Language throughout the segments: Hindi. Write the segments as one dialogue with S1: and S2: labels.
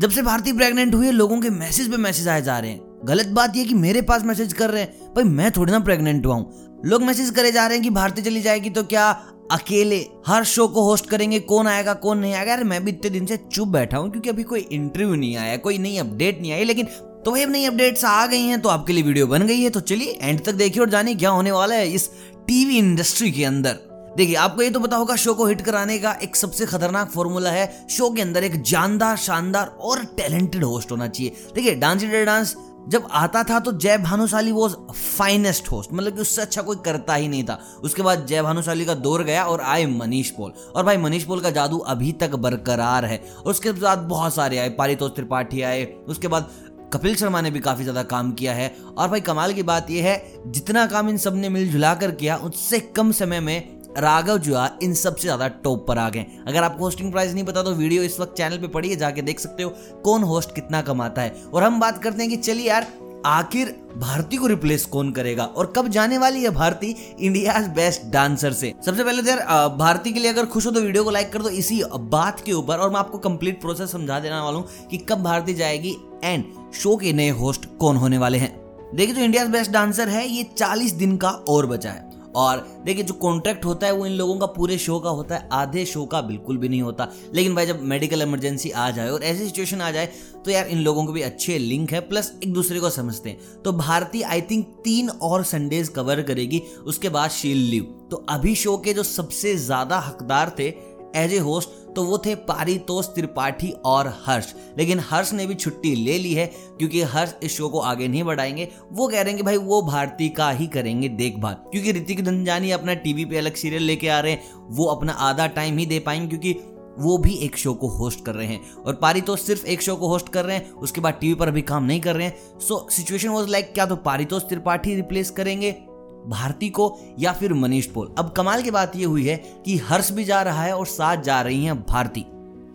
S1: जब से भारती प्रेग्नेंट हुई है, लोगों के मैसेज पे मैसेज आए जा रहे हैं। गलत बात यह कि मेरे पास मैसेज कर रहे हैं। भाई, मैं थोड़ी ना प्रेग्नेंट हुआ हूँ। लोग मैसेज करे जा रहे हैं कि भारती चली जाएगी तो क्या अकेले हर शो को होस्ट करेंगे? कौन आएगा, कौन नहीं आएगा? अरे, मैं भी इतने दिन से चुप बैठा हूँ क्योंकि अभी कोई इंटरव्यू नहीं आया, कोई नई अपडेट नहीं आई। लेकिन तो अब नई अपडेट्स आ गई हैं तो आपके लिए वीडियो बन गई है। तो चलिए एंड तक देखिए और जानिए क्या होने वाला है इस टीवी इंडस्ट्री के अंदर। देखिए, आपको ये तो पता होगा, शो को हिट कराने का एक सबसे खतरनाक फॉर्मूला है। शो के अंदर एक जानदार, शानदार और टैलेंटेड होस्ट होना चाहिए। देखिए, डांस इंडिया डांस जब आता था तो जय भानुशाली वो फाइनेस्ट होस्ट मतलब कि उससे अच्छा कोई करता ही नहीं था। उसके बाद जय भानुशाली का दौर गया और आए मनीष पोल। और भाई, मनीष पोल का जादू अभी तक बरकरार है। और उसके बाद बहुत सारे आए, पारितोष त्रिपाठी आए। उसके बाद कपिल शर्मा ने भी काफ़ी ज़्यादा काम किया है। और भाई, कमाल की बात यह है, जितना काम इन सबने मिलजुला कर किया, उससे कम समय में राघव जो है, इन सबसे ज़्यादा टॉप पर आ गए। अगर आपको होस्टिंग प्राइस नहीं पता तो वीडियो इस वक्त चैनल पे पड़ी है, जाके देख सकते हो कौन होस्ट कितना कमाता है। और हम बात करते हैं कि चलिए यार, आखिर भारती को रिप्लेस कौन करेगा? और कब जाने वाली है भारती? इंडिया बेस्ट डांसर से। सबसे पहले तो यार भारती के लिए अगर खुश हो तो वीडियो को लाइक कर दो इसी बात के ऊपर। और मैं आपको कंप्लीट प्रोसेस समझा देने वाला हूँ कि कब भारती जाएगी एंड शो के नए होस्ट कौन होने वाले हैं। देखिए जो इंडिया बेस्ट डांसर है, ये 40 दिन का और बचा है। और देखिए, जो कॉन्ट्रैक्ट होता है, वो इन लोगों का पूरे शो का होता है, आधे शो का बिल्कुल भी नहीं होता। लेकिन भाई, जब मेडिकल इमरजेंसी आ जाए और ऐसी सिचुएशन आ जाए तो यार इन लोगों को भी अच्छे लिंक है प्लस एक दूसरे को समझते हैं। तो भारती आई थिंक तीन और संडेज कवर करेगी, उसके बाद शील लीव। तो अभी शो के जो सबसे ज़्यादा हकदार थे एज ए होस्ट तो वो थे पारितोष त्रिपाठी और हर्ष। लेकिन हर्ष ने भी छुट्टी ले ली है, क्योंकि हर्ष इस शो को आगे नहीं बढ़ाएँगे। वो कह रहे हैं कि भाई, वो भारती का ही करेंगे देखभाल। क्योंकि ऋतिक धनजानी अपना टीवी पे अलग सीरियल लेके आ रहे हैं, वो अपना आधा टाइम ही दे पाएँगे, क्योंकि वो भी एक शो को होस्ट कर रहे हैं। और पारितोष सिर्फ़ एक शो को होस्ट कर रहे हैं, उसके बाद टीवी पर भी काम नहीं कर रहे हैं। सो सिचुएशन वॉज़ लाइक क्या तो पारितोष त्रिपाठी रिप्लेस करेंगे? भारती को या फिर मनीष पोल। अब कमाल की बात यह हुई है कि हर्ष भी जा रहा है और साथ जा रही हैं भारती।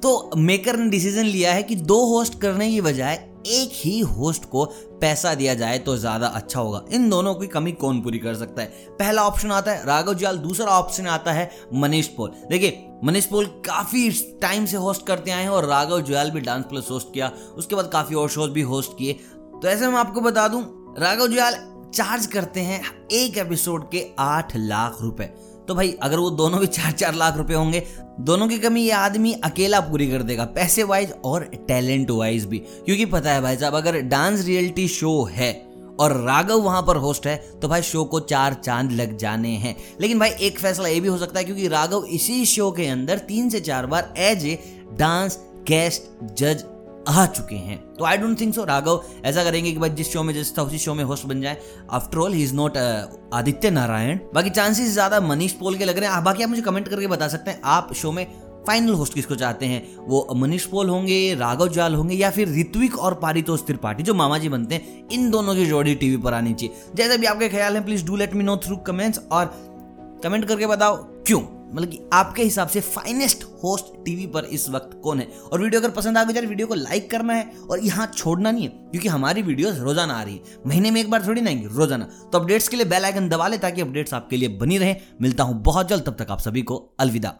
S1: तो मेकर ने डिसीज़न लिया है कि दो होस्ट करने की बजाय एक ही होस्ट को पैसा दिया जाए तो ज़्यादा अच्छा होगा। इन दोनों की कमी कौन पूरी कर सकता है? पहला ऑप्शन आता है, राघव जाल दूसरा ऑप्शन आता है, मनीष पोल। देखिए, मनीष पोल काफ़ी टाइम से होस्ट करते आए हैं और राघव जुयाल भी डांस प्लस होस्ट किया। उसके बाद काफ़ी और शोज़ भी होस्ट किए। तो ऐसे मैं आपको बता दूँ, राघव जुयाल चार्ज करते हैं एक एपिसोड के आठ लाख रुपए। तो भाई, अगर वो दोनों भी चार चार लाख रुपए होंगे, दोनों की कमी ये आदमी अकेला पूरी कर देगा, पैसे वाइज और टैलेंट वाइज भी। क्योंकि पता है भाई साहब, अगर डांस रियलिटी शो है और राघव वहाँ पर होस्ट है तो भाई शो को चार चाँद लग जाने हैं। लेकिन भाई, एक फैसला ये भी हो सकता है क्योंकि राघव इसी शो के अंदर तीन से चार बार एज ए डांस गेस्ट जज आ चुके हैं। तो I don't think so Raghav, ऐसा करेंगे कि भाई जिस शो में, जिस था, उसी शो में होस्ट बन जाए। After all he is not Aditya Narayan. बाकी चांसेस ज़्यादा मनीष पोल के लग रहे हैं। बाकी आप मुझे कमेंट करके बता सकते हैं, आप शो में फाइनल होस्ट किसको चाहते हैं? वो मनीष पोल होंगे, राघव जाल होंगे, या फिर ऋत्विक और पारितोष त्रिपाठी, जो मामा जी बनते हैं, इन दोनों की जोड़ी टीवी पर आनी चाहिए। जैसे भी आपके ख्याल है please do let me know through comments और कमेंट करके बताओ क्यों। मतलब कि आपके हिसाब से फाइनेस्ट होस्ट टीवी पर इस वक्त कौन है? और वीडियो अगर पसंद आ गई जाए वीडियो को लाइक करना है और यहाँ छोड़ना नहीं है, क्योंकि हमारी वीडियोस रोज़ाना आ रही है। महीने में एक बार थोड़ी ना आएँगी, रोज़ाना। तो अपडेट्स के लिए बेल आइकन दबा ले ताकि अपडेट्स आपके लिए बनी रहे। मिलता हूँ बहुत जल्द, तब तक आप सभी को अलविदा।